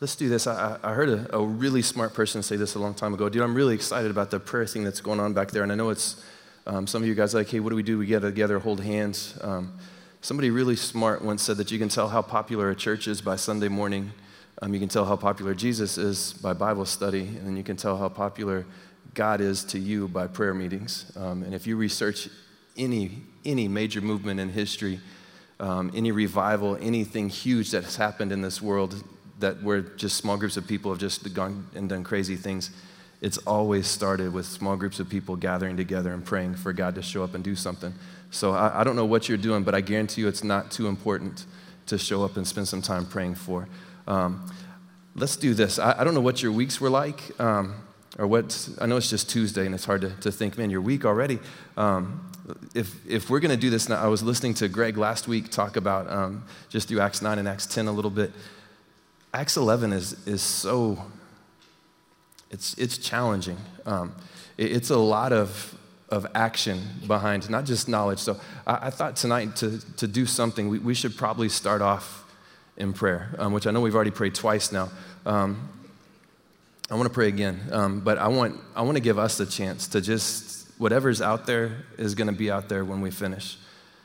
let's do this. I, I heard a, a, really smart person say this a long time ago. Dude, I'm really excited about the prayer thing that's going on back there. And I know it's um, some of you guys like, hey, what do we do? We get together, hold hands. Um, somebody really smart once said that you can tell how popular a church is by Sunday morning. Um, you can tell how popular Jesus is by Bible study. And then you can tell how popular God is to you by prayer meetings. Um, and if you research any, any major movement in history, um, any revival, anything huge that has happened in this world, that where just small groups of people have just gone and done crazy things, it's always started with small groups of people gathering together and praying for God to show up and do something. So I, I don't know what you're doing, but I guarantee you it's not too important to show up and spend some time praying for. Um, let's do this. I, I, don't know what your weeks were like, um, or what, I know it's just Tuesday and it's hard to, to think, man, you're week already. Um, if, if we're going to do this now, I was listening to Greg last week talk about um, just through Acts 9 and Acts 10 a little bit. Acts 11 is, is so, it's, it's challenging. Um, it, it's a lot of, of action behind, not just knowledge. So I, I thought tonight to, to do something, we, we should probably start off in prayer, um, which I know we've already prayed twice now. Um, I want to pray again, um, but I want, I want to give us a chance to just, whatever's out there is going to be out there when we finish.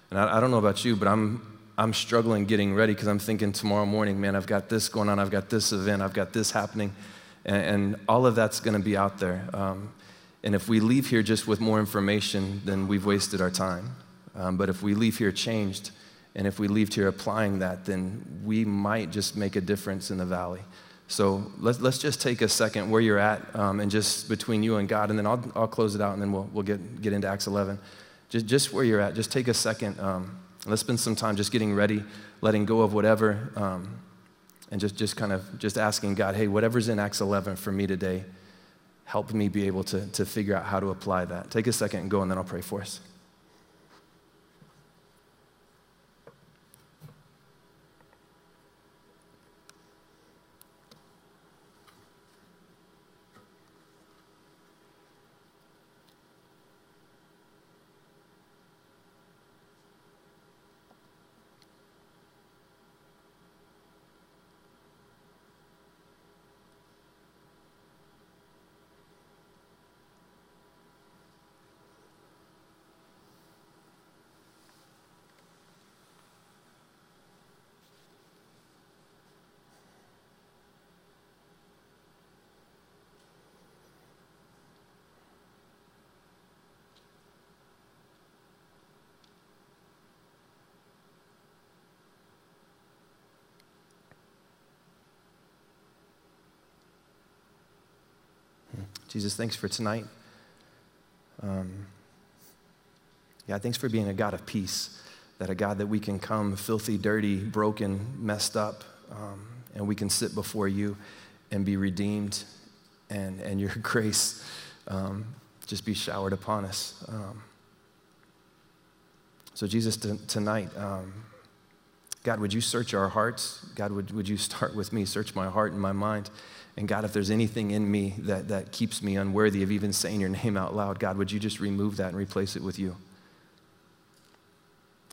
And I, I don't know about you, but I'm, I'm struggling getting ready because I'm thinking tomorrow morning, man, I've got this going on, I've got this event, I've got this happening, and, and all of that's going to be out there. Um, and if we leave here just with more information, then we've wasted our time. Um, but if we leave here changed, and if we leave here applying that, then we might just make a difference in the valley. So let's, let's just take a second where you're at um, and just between you and God, and then I'll, I'll close it out and then we'll, we'll get, get into Acts 11. Just, just where you're at, just take a second. Um, Let's spend some time just getting ready, letting go of whatever, um, and just, just kind of just asking God, hey, whatever's in Acts 11 for me today, help me be able to, to figure out how to apply that. Take a second and go, and then I'll pray for us. Jesus, thanks for tonight. Um, yeah, thanks for being a God of peace, that a God that we can come filthy, dirty, broken, messed up, um, and we can sit before you and be redeemed, and, and your grace um, just be showered upon us. Um, so, Jesus, t- tonight, um, God, would you search our hearts? God, would, would you start with me? Search my heart and my mind. And God, if there's anything in me that, that keeps me unworthy of even saying your name out loud, God, would you just remove that and replace it with you?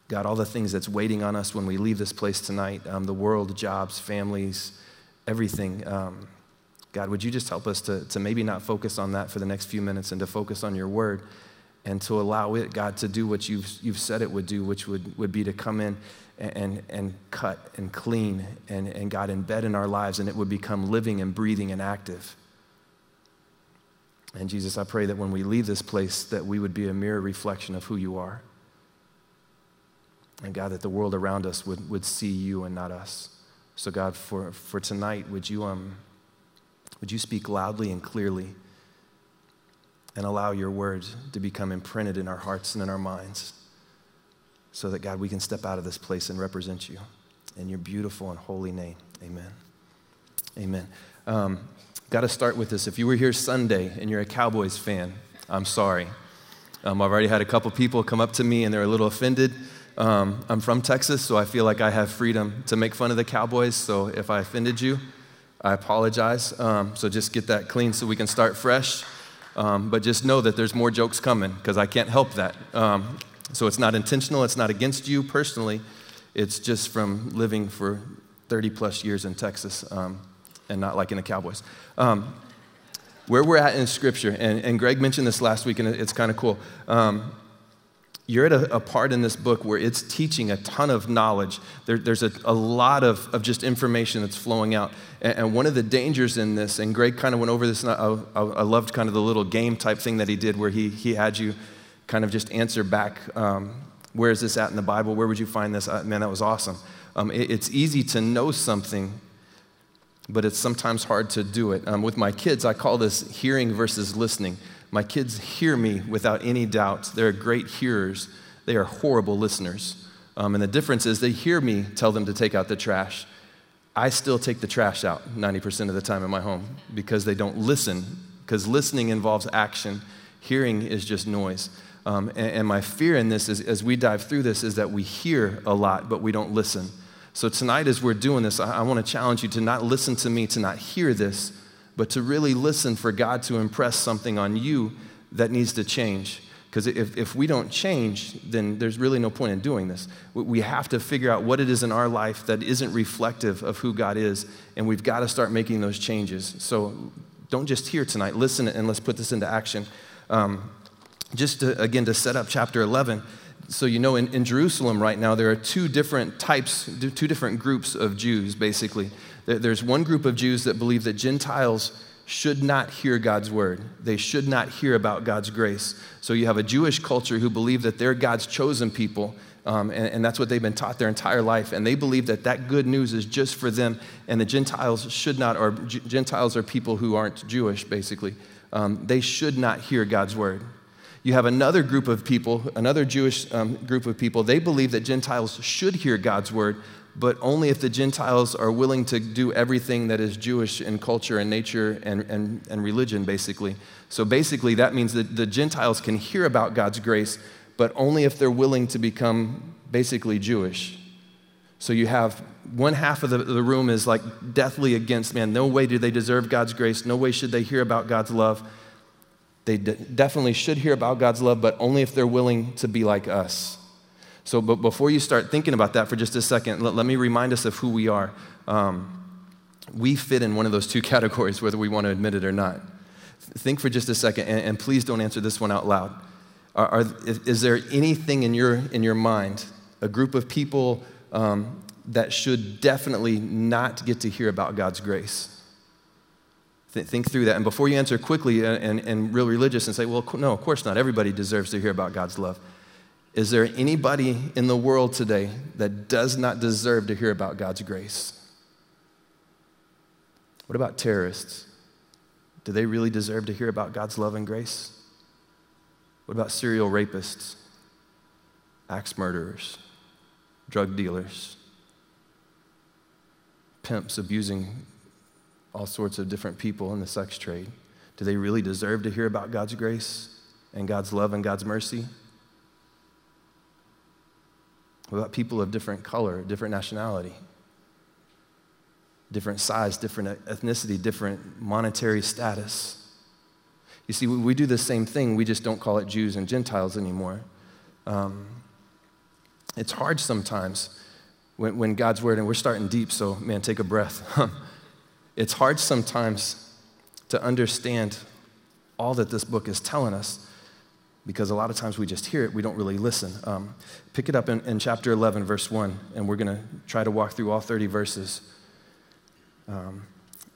God, all the things that's waiting on us when we leave this place tonight um, the world, jobs, families, everything. Um, God, would you just help us to, to maybe not focus on that for the next few minutes and to focus on your word and to allow it, God, to do what you've, you've said it would do, which would, would be to come in and, and cut and clean and, and God embed in our lives and it would become living and breathing and active. And Jesus, I pray that when we leave this place that we would be a mirror reflection of who you are. And God, that the world around us would, would see you and not us. So God, for, for tonight, would you, um, would you speak loudly and clearly and allow your words to become imprinted in our hearts and in our minds? so that, God, we can step out of this place and represent you. In your beautiful and holy name, amen. Amen. Um, Got to start with this. If you were here Sunday and you're a Cowboys fan, I'm sorry. Um, I've already had a couple people come up to me and they're a little offended. Um, I'm from Texas, so I feel like I have freedom to make fun of the Cowboys. So if I offended you, I apologize. Um, so just get that clean so we can start fresh. Um, but just know that there's more jokes coming because I can't help that. Um, so it's not intentional, it's not against you personally, it's just from living for 30 plus years in Texas. Um, and not liking the Cowboys. Um, where we're at in Scripture, and, and Greg mentioned this last week, and it's kind of cool. You're at a, a, part in this book where it's teaching a ton of knowledge. There, there's a, a, lot of, of just information that's flowing out. And, and, one of the dangers in this, and Greg kind of went over this, and I, I, I, loved kind of the little game type thing that he did where he, he had you kind of just answer back um, where is this at in the Bible? Where would you find this? Uh, man, that was awesome. Um, it, it's easy to know something, but it's sometimes hard to do it. Um, with my kids, I call this hearing versus listening. My kids hear me without any doubt. They're great hearers, they are horrible listeners. Um, and the difference is they hear me tell them to take out the trash. I still take the trash out 90% of the time in my home because they don't listen, because listening involves action, hearing is just noise. Um, and, and, my fear in this is, as we dive through this, is that we hear a lot, but we don't listen. So tonight, as we're doing this, I, I want to challenge you to not listen to me, to not hear this, but to really listen for God to impress something on you that needs to change. Because if, if we don't change, then there's really no point in doing this. We have to figure out what it is in our life that isn't reflective of who God is, and we've got to start making those changes. So don't just hear tonight, listen, and let's put this into action. Um, just to, again, to set up chapter 11, so you know in, in Jerusalem right now, there are two different types, two different groups of Jews, basically. There's one group of Jews that believe that Gentiles should not hear God's word. They should not hear about God's grace. So you have a Jewish culture who believe that they're God's chosen people, um, and, and, that's what they've been taught their entire life. And they believe that that good news is just for them, and the Gentiles should not, or G- Gentiles are people who aren't Jewish, basically. Um, they should not hear God's word. You have another group of people, another Jewish um, group of people, they believe that Gentiles should hear God's word, but only if the Gentiles are willing to do everything that is Jewish in culture and nature and, and, and religion, basically. So basically, that means that the Gentiles can hear about God's grace, but only if they're willing to become basically Jewish. So you have one half of the, the room is like deathly against, man, no way do they deserve God's grace, no way should they hear about God's love. They definitely should hear about God's love, but only if they're willing to be like us. So, but before you start thinking about that for just a second, let, let me remind us of who we are. Um, we fit in one of those two categories, whether we want to admit it or not. Think for just a second, and, and please don't answer this one out loud. Are, are, is there anything in your, in your mind, a group of people um, that should definitely not get to hear about God's grace? think through that. And before you answer quickly and, and, and real religious and say, well, no, of course not. Everybody deserves to hear about God's love. Is there anybody in the world today that does not deserve to hear about God's grace? What about terrorists? Do they really deserve to hear about God's love and grace? What about serial rapists, axe murderers, drug dealers, pimps abusing all sorts of different people in the sex trade. Do they really deserve to hear about God's grace and God's love and God's mercy? What about people of different color, different nationality, different size, different ethnicity, different monetary status? You see, we do the same thing, we just don't call it Jews and Gentiles anymore. Um, it's hard sometimes when, when God's word, and we're starting deep, so man, take a breath. it's hard sometimes to understand all that this book is telling us because a lot of times we just hear it, we don't really listen. Um, pick it up in, in, chapter 11, verse 1, and we're going to try to walk through all 30 verses um,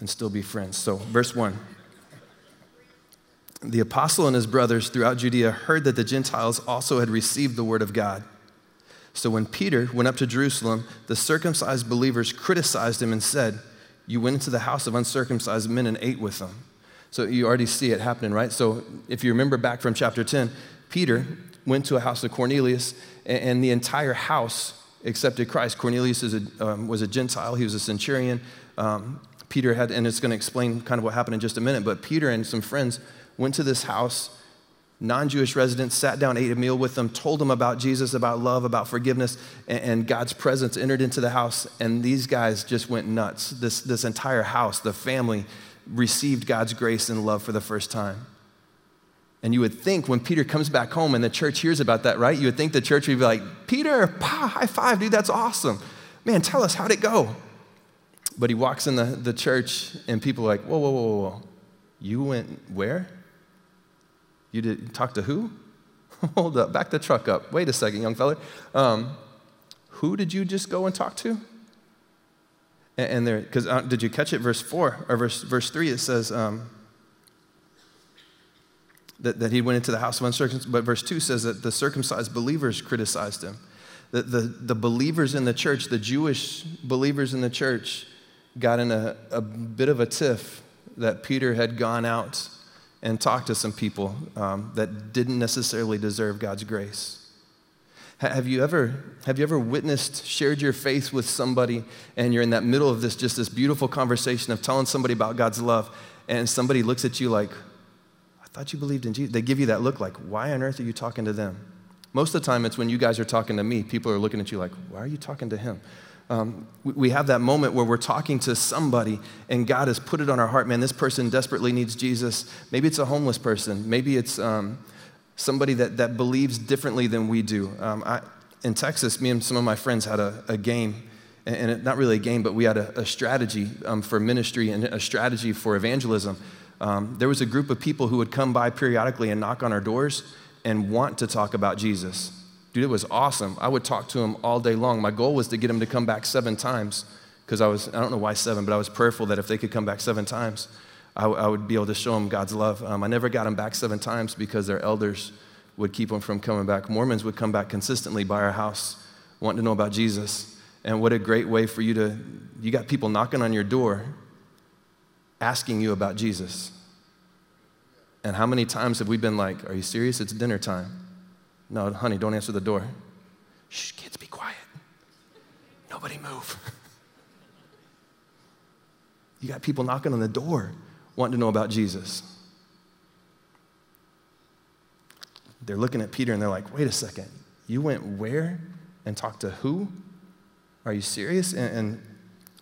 and still be friends. So, verse 1. The apostle and his brothers throughout Judea heard that the Gentiles also had received the word of God. So when Peter went up to Jerusalem, the circumcised believers criticized him and said, you went into the house of uncircumcised men and ate with them. So you already see it happening, right? So if you remember back from chapter 10, Peter went to a house of Cornelius, and the entire house accepted Christ. Cornelius a, um, was a Gentile, he was a centurion. Um, Peter had, and it's going to explain kind of what happened in just a minute, but Peter and some friends went to this house non Jewish residents, sat down, ate a meal with them, told them about Jesus, about love, about forgiveness, and, and, God's presence entered into the house. And these guys just went nuts. This, this entire house, the family, received God's grace and love for the first time. And you would think when Peter comes back home and the church hears about that, right? You would think the church would be like, Peter, pa, high five, dude, that's awesome. Man, tell us, how'd it go? but he walks in the, the church, and people are like, whoa, whoa, whoa, whoa. You went where? You did talk to who? Hold up, back the truck up. Wait a second, young fella. Um, who did you just go and talk to? And, there, because uh, did you catch it? Verse four or verse verse three, it says um, that, that he went into the house of uncircumcised. But verse two says that the circumcised believers criticized him. The, the, the believers in the church, the Jewish believers in the church, got in a, a bit of a tiff that Peter had gone out and talked to some people um, that didn't necessarily deserve God's grace. Have you ever have you ever witnessed, shared your faith with somebody, and you're in that middle of this just this beautiful conversation of telling somebody about God's love, and somebody looks at you like, "I thought you believed in Jesus." They give you that look like, "Why on earth are you talking to them?" Most of the time, it's when you guys are talking to me. People are looking at you like, "Why are you talking to him?" um, we have that moment where we're talking to somebody and God has put it on our heart, man, this person desperately needs Jesus. Maybe it's a homeless person. Maybe it's um, somebody that, that believes differently than we do. Um, I, in Texas, me and some of my friends had a, a game, and it, not really a game, but we had a, a strategy um, for ministry and a strategy for evangelism. Um, there was a group of people who would come by periodically and knock on our doors and want to talk about Jesus. Dude, it was awesome. I would talk to him all day long. My goal was to get him to come back seven times because I was, I don't know why seven, but I was prayerful that if they could come back seven times, I, I would be able to show them God's love. Um, I never got them back seven times because their elders would keep them from coming back. Mormons would come back consistently by our house wanting to know about Jesus. And what a great way for you to, you got people knocking on your door asking you about Jesus. And how many times have we been like, Are you serious? It's dinner time. No, honey, don't answer the door. Shh, kids, be quiet. Nobody move. you got people knocking on the door wanting to know about Jesus. They're looking at Peter and they're like, wait a second, you went where and talked to who? Are you serious? And, and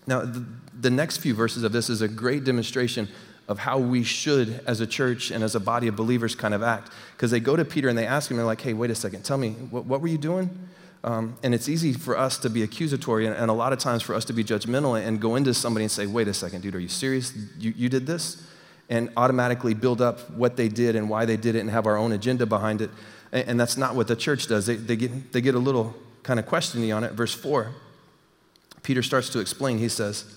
now, the, the next few verses of this is a great demonstration of how we should, as a church and as a body of believers, kind of act. Because they go to Peter and they ask him, they're like, hey, wait a second, tell me, what, what were you doing? Um, and it's easy for us to be accusatory and, and, a lot of times for us to be judgmental and go into somebody and say, wait a second, dude, are you serious? You, you did this? And automatically build up what they did and why they did it and have our own agenda behind it. And, and that's not what the church does. They, they, get, they get a little kind of questioning on it. Verse 4, Peter starts to explain. He says,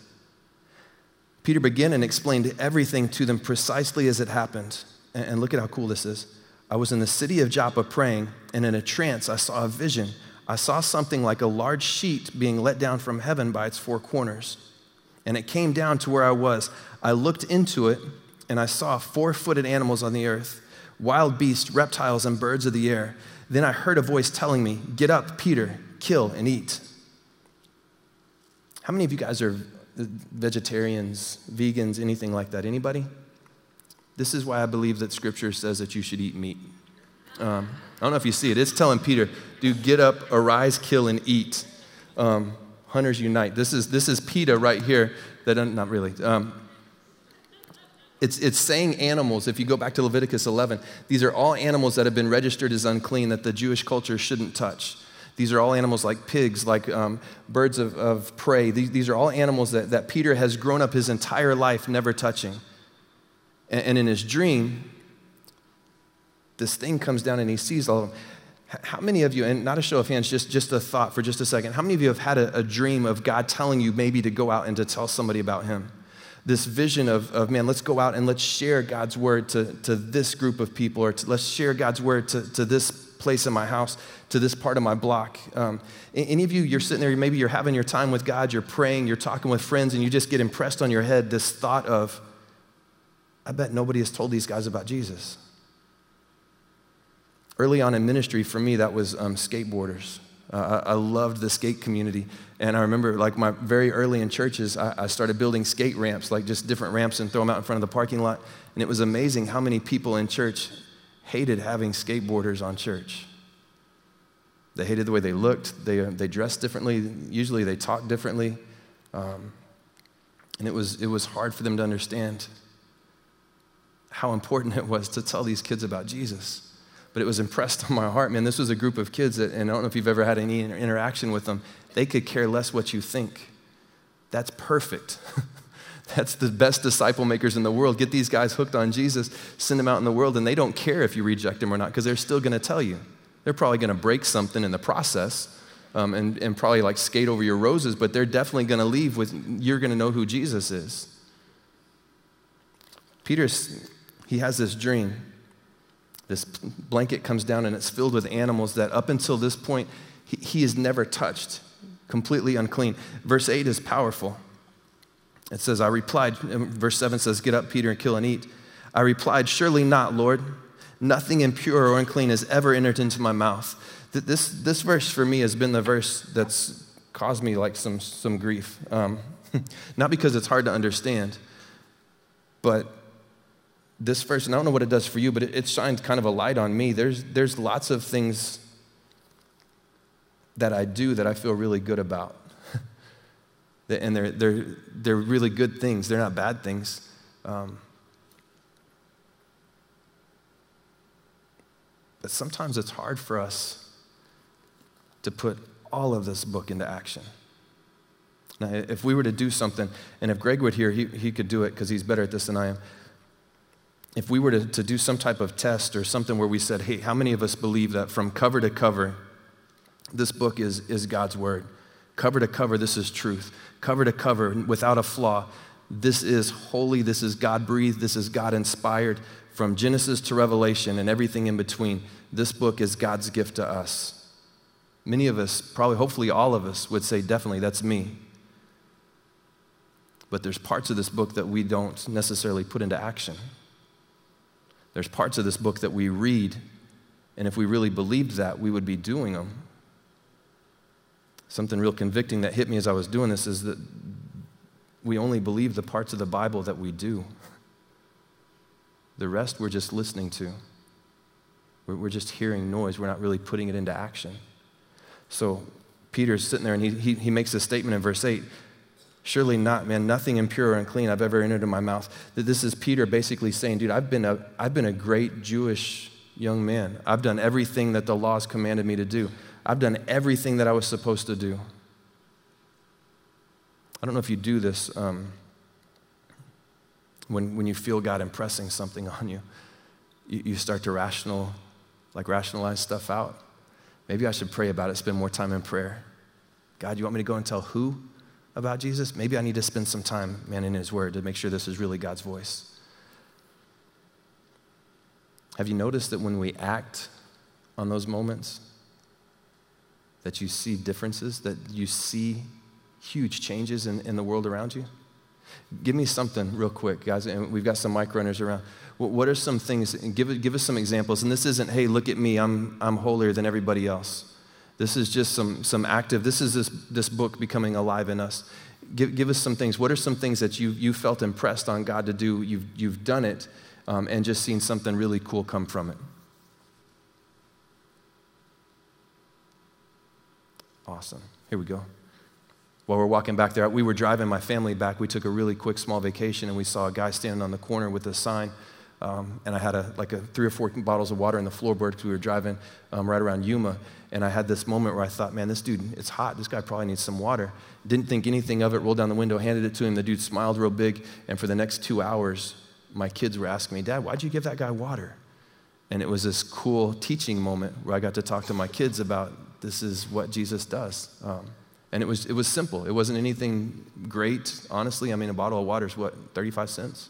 Peter began and explained everything to them precisely as it happened. And look at how cool this is. I was in the city of Joppa praying, and in a trance, I saw a vision. I saw something like a large sheet being let down from heaven by its four corners. And it came down to where I was. I looked into it, and I saw four footed animals on the earth, wild beasts, reptiles, and birds of the air. Then I heard a voice telling me, Get up, Peter, kill and eat. How many of you guys are vegetarians, vegans, anything like that? Anybody? This is why I believe that Scripture says that you should eat meat. Um, I don't know if you see it. It's telling Peter, "Do get up, arise, kill, and eat." Um, hunters unite. This is this is PETA right here. That not really. Um, it's, it's saying animals, if you go back to Leviticus 11, these are all animals that have been registered as unclean that the Jewish culture shouldn't touch. These are all animals like pigs, like um, birds of, of prey. These, these are all animals that, that Peter has grown up his entire life never touching. And, and in his dream, this thing comes down and he sees all of them. How many of you, and not a show of hands, just, just a thought for just a second, how many of you have had a, a dream of God telling you maybe to go out and to tell somebody about him? This vision of, of man, let's go out and let's share God's word to, to this group of people, or to, let's share God's word to, to this place in my house to this part of my block. Um, any of you, you're sitting there, maybe you're having your time with God, you're praying, you're talking with friends, and you just get impressed on your head this thought of, I bet nobody has told these guys about Jesus. Early on in ministry, for me, that was um, skateboarders. Uh, I, I, loved the skate community. And I remember, like, my very early in churches, I, I started building skate ramps, like just different ramps, and throw them out in front of the parking lot. And it was amazing how many people in church hated having skateboarders on church. They hated the way they looked, they, uh, they dressed differently, usually they talked differently. Um, and it was, it was hard for them to understand how important it was to tell these kids about Jesus. But it was impressed on my heart, man. This was a group of kids that, and I don't know if you've ever had any interaction with them, they could care less what you think. That's perfect. That's the best disciple makers in the world. Get these guys hooked on Jesus, send them out in the world, and they don't care if you reject them or not because they're still going to tell you. They're probably going to break something in the process um, and, and probably like skate over your roses, but they're definitely going to leave with, you're going to know who Jesus is. Peter, he has this dream. This blanket comes down and it's filled with animals that up until this point, he, he has never touched, completely unclean. Verse 8 is powerful. It says, I replied, verse 7 says, Get up, Peter, and kill and eat. I replied, Surely not, Lord. Nothing impure or unclean has ever entered into my mouth. This, this verse for me has been the verse that's caused me like some, some grief. Um, not because it's hard to understand, but this verse, and I don't know what it does for you, but it, it shines kind of a light on me. There's, there's lots of things that I do that I feel really good about. and they're, they're, they're really good things, they're not bad things. Um, but sometimes it's hard for us to put all of this book into action. Now, if we were to do something, and if Greg would here, he, he could do it because he's better at this than I am. If we were to, to do some type of test or something where we said, hey, how many of us believe that from cover to cover, this book is, is God's word? Cover to cover, this is truth cover to cover, without a flaw. This is holy, this is God breathed, this is God inspired. From Genesis to Revelation and everything in between, this book is God's gift to us. Many of us, probably hopefully all of us, would say, definitely, that's me. But there's parts of this book that we don't necessarily put into action. There's parts of this book that we read, and if we really believed that, we would be doing them something real convicting that hit me as I was doing this is that we only believe the parts of the Bible that we do. The rest we're just listening to. We're just hearing noise. We're not really putting it into action. So Peter's sitting there and he, he, he makes a statement in verse 8 Surely not, man. Nothing impure or unclean I've ever entered in my mouth. That this is Peter basically saying, dude, I've been, a, I've been a great Jewish young man. I've done everything that the laws commanded me to do. I've done everything that I was supposed to do. I don't know if you do this um, when, when you feel God impressing something on you. you. You start to rational, like rationalize stuff out. Maybe I should pray about it, spend more time in prayer. God, you want me to go and tell who about Jesus? Maybe I need to spend some time, man, in His Word to make sure this is really God's voice. Have you noticed that when we act on those moments, that you see differences, that you see huge changes in, in the world around you? Give me something real quick, guys, and we've got some mic runners around. What are some things, give, give us some examples. And this isn't, hey, look at me, I'm, I'm holier than everybody else. This is just some, some active, this is this, this book becoming alive in us. Give, give us some things. What are some things that you, you felt impressed on God to do? You've, you've done it um, and just seen something really cool come from it. Awesome. Here we go. While we're walking back there, we were driving my family back. We took a really quick small vacation and we saw a guy standing on the corner with a sign. Um, and I had a, like a three or four bottles of water in the floorboard because we were driving um, right around Yuma. And I had this moment where I thought, man, this dude, it's hot. This guy probably needs some water. Didn't think anything of it, rolled down the window, handed it to him. The dude smiled real big. And for the next two hours, my kids were asking me, Dad, why'd you give that guy water? And it was this cool teaching moment where I got to talk to my kids about this is what Jesus does. Um, and it was, it was simple. It wasn't anything great, honestly. I mean, a bottle of water is what, 35 cents?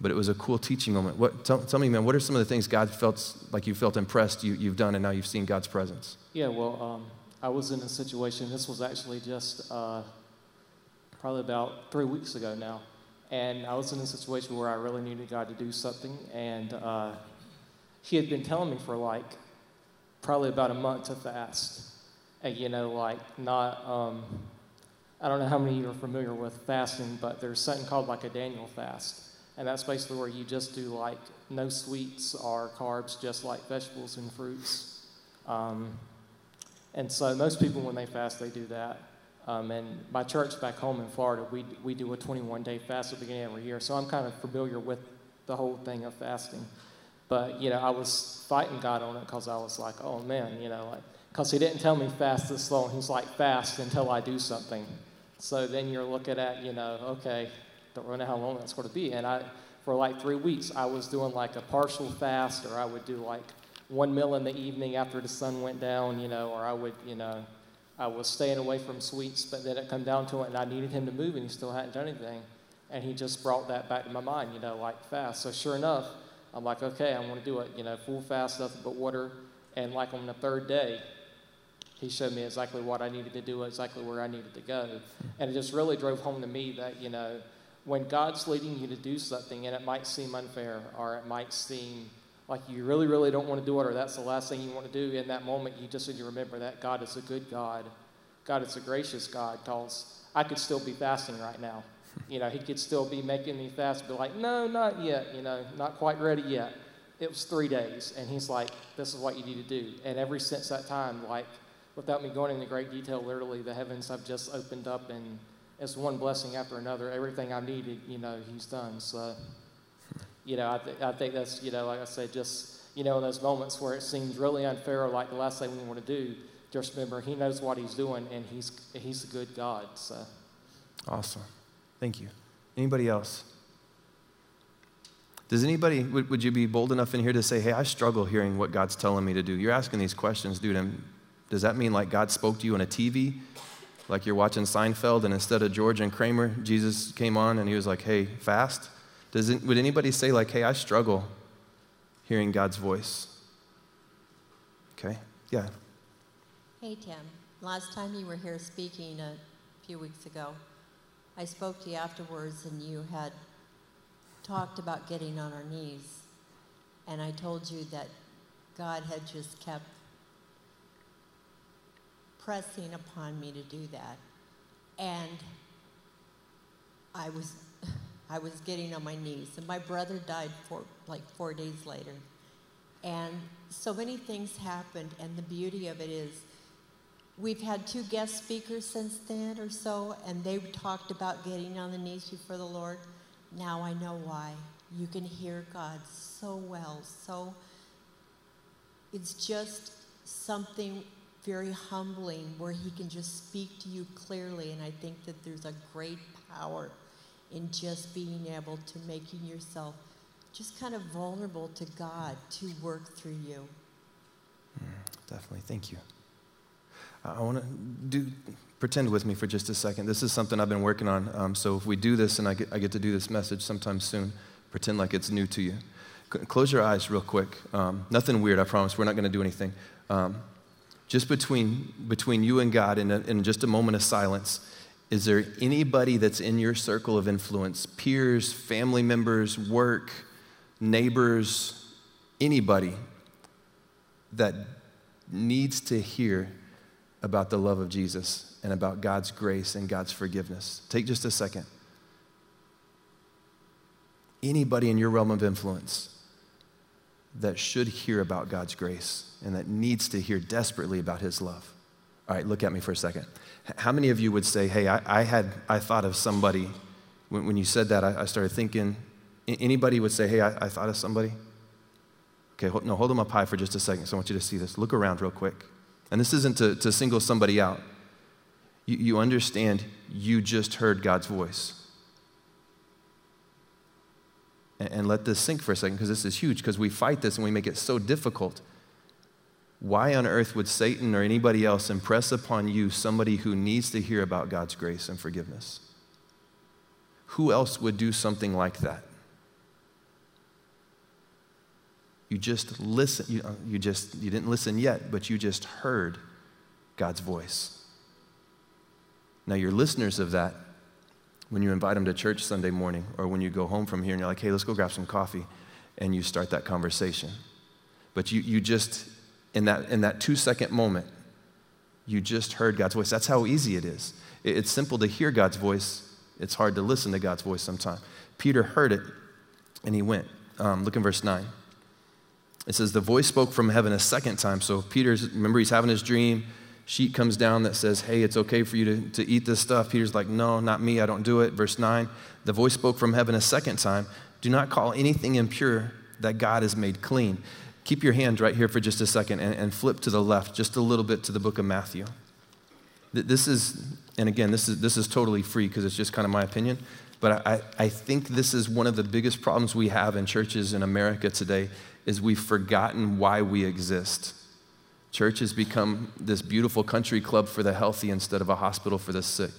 But it was a cool teaching moment. What, tell, tell me, man, what are some of the things God felt like you felt impressed you, you've done and now you've seen God's presence? Yeah, well, um, I was in a situation, this was actually just uh, probably about three weeks ago now. And I was in a situation where I really needed God to do something. And uh, He had been telling me for like probably about a month to fast. And, you know, like not, um, I don't know how many of you are familiar with fasting, but there's something called like a Daniel fast. And that's basically where you just do like no sweets or carbs, just like vegetables and fruits. Um, and so most people, when they fast, they do that. Um, and my church back home in Florida, we, we do a 21 day fast at the beginning of every year. So I'm kind of familiar with the whole thing of fasting. But, you know, I was fighting God on it because I was like, oh man, you know, like, because He didn't tell me fast this long. He's like, fast until I do something. So then you're looking at, you know, okay, don't really know how long that's going to be. And I, for like three weeks, I was doing like a partial fast, or I would do like one meal in the evening after the sun went down, you know, or I would, you know, I was staying away from sweets, but then it come down to it, and I needed him to move, and he still hadn't done anything. And he just brought that back to my mind, you know, like fast. So sure enough, I'm like, okay, I want to do it, you know, full fast, nothing but water. And like on the third day, he showed me exactly what I needed to do, exactly where I needed to go. And it just really drove home to me that, you know, when God's leading you to do something and it might seem unfair or it might seem like you really, really don't want to do it or that's the last thing you want to do, in that moment, you just need to remember that God is a good God. God is a gracious God because I could still be fasting right now. You know, he could still be making me fast, be like, no, not yet, you know, not quite ready yet. It was three days, and he's like, this is what you need to do. And ever since that time, like, without me going into great detail, literally, the heavens have just opened up, and it's one blessing after another. Everything I needed, you know, he's done. So, you know, I, th- I think that's, you know, like I said, just, you know, in those moments where it seems really unfair, like the last thing we want to do, just remember he knows what he's doing, and he's, he's a good God. So. Awesome. Thank you. Anybody else? Does anybody, would, would you be bold enough in here to say, hey, I struggle hearing what God's telling me to do? You're asking these questions, dude. And does that mean like God spoke to you on a TV? Like you're watching Seinfeld and instead of George and Kramer, Jesus came on and he was like, hey, fast? Does it, would anybody say, like, hey, I struggle hearing God's voice? Okay, yeah. Hey, Tim. Last time you were here speaking a few weeks ago, I spoke to you afterwards, and you had talked about getting on our knees. And I told you that God had just kept pressing upon me to do that. And I was, I was getting on my knees. And my brother died for, like four days later. And so many things happened. And the beauty of it is, We've had two guest speakers since then or so, and they talked about getting on the knees before the Lord. Now I know why. You can hear God so well. So it's just something very humbling where He can just speak to you clearly. And I think that there's a great power in just being able to making yourself just kind of vulnerable to God to work through you. Mm, definitely. Thank you. I want to do pretend with me for just a second. This is something I've been working on. Um, so if we do this and I get, I get to do this message sometime soon, pretend like it's new to you. C- close your eyes real quick. Um, nothing weird, I promise. We're not going to do anything. Um, just between, between you and God, in, a, in just a moment of silence, is there anybody that's in your circle of influence, peers, family members, work, neighbors, anybody that needs to hear about the love of Jesus and about God's grace and God's forgiveness. Take just a second. Anybody in your realm of influence that should hear about God's grace and that needs to hear desperately about His love. All right, look at me for a second. How many of you would say, hey, I, I had, I thought of somebody, when, when you said that, I, I, started thinking, anybody would say, hey, I, I thought of somebody? Okay, hold, no, hold them up high for just a second, so I want you to see this. Look around real quick. And this isn't to, to single somebody out. You, you understand you just heard God's voice. And, let this sink for a second because this is huge because we fight this and we make it so difficult. Why on earth would Satan or anybody else impress upon you somebody who needs to hear about God's grace and forgiveness? Who else would do something like that? You just listen. You, uh, you just you didn't listen yet, but you just heard God's voice. Now you're listeners of that when you invite them to church Sunday morning, or when you go home from here and you're like, "Hey, let's go grab some coffee," and you start that conversation. But you you just in that in that two second moment, you just heard God's voice. That's how easy it is. It's simple to hear God's voice. It's hard to listen to God's voice sometimes. Peter heard it, and he went. Um, look in verse nine. It says, The voice spoke from heaven a second time. So Peter's, remember, he's having his dream. Sheet comes down that says, Hey, it's okay for you to, to eat this stuff. Peter's like, No, not me. I don't do it. Verse 9, the voice spoke from heaven a second time. Do not call anything impure that God has made clean. Keep your hand right here for just a second and, and flip to the left just a little bit to the book of Matthew. This is, and again, this is, this is totally free because it's just kind of my opinion, but I, I think this is one of the biggest problems we have in churches in America today is we've forgotten why we exist. Church has become this beautiful country club for the healthy instead of a hospital for the sick.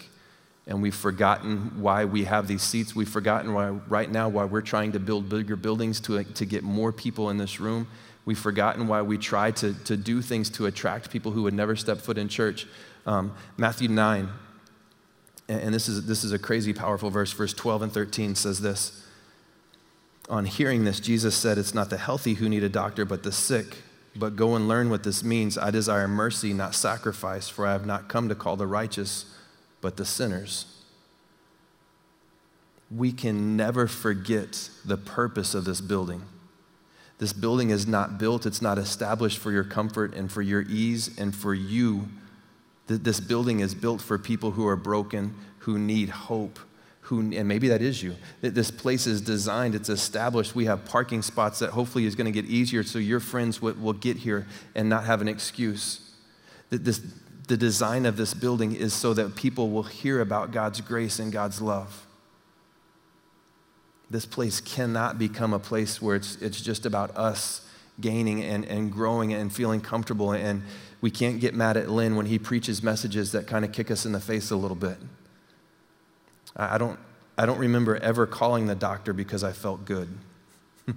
And we've forgotten why we have these seats. We've forgotten why, right now, why we're trying to build bigger buildings to, to get more people in this room. We've forgotten why we try to, to do things to attract people who would never step foot in church. Um, Matthew 9, and this is, this is a crazy powerful verse, verse 12 and 13 says this. On hearing this, Jesus said, It's not the healthy who need a doctor, but the sick. But go and learn what this means. I desire mercy, not sacrifice, for I have not come to call the righteous, but the sinners. We can never forget the purpose of this building. This building is not built, it's not established for your comfort and for your ease and for you. This building is built for people who are broken, who need hope, who, and maybe that is you. This place is designed, it's established. We have parking spots that hopefully is going to get easier so your friends will, will get here and not have an excuse. That This, the design of this building is so that people will hear about God's grace and God's love. This place cannot become a place where it's, it's just about us gaining and, and growing and feeling comfortable. And we can't get mad at Lynn when he preaches messages that kind of kick us in the face a little bit. I don't, I don't remember ever calling the doctor because I felt good.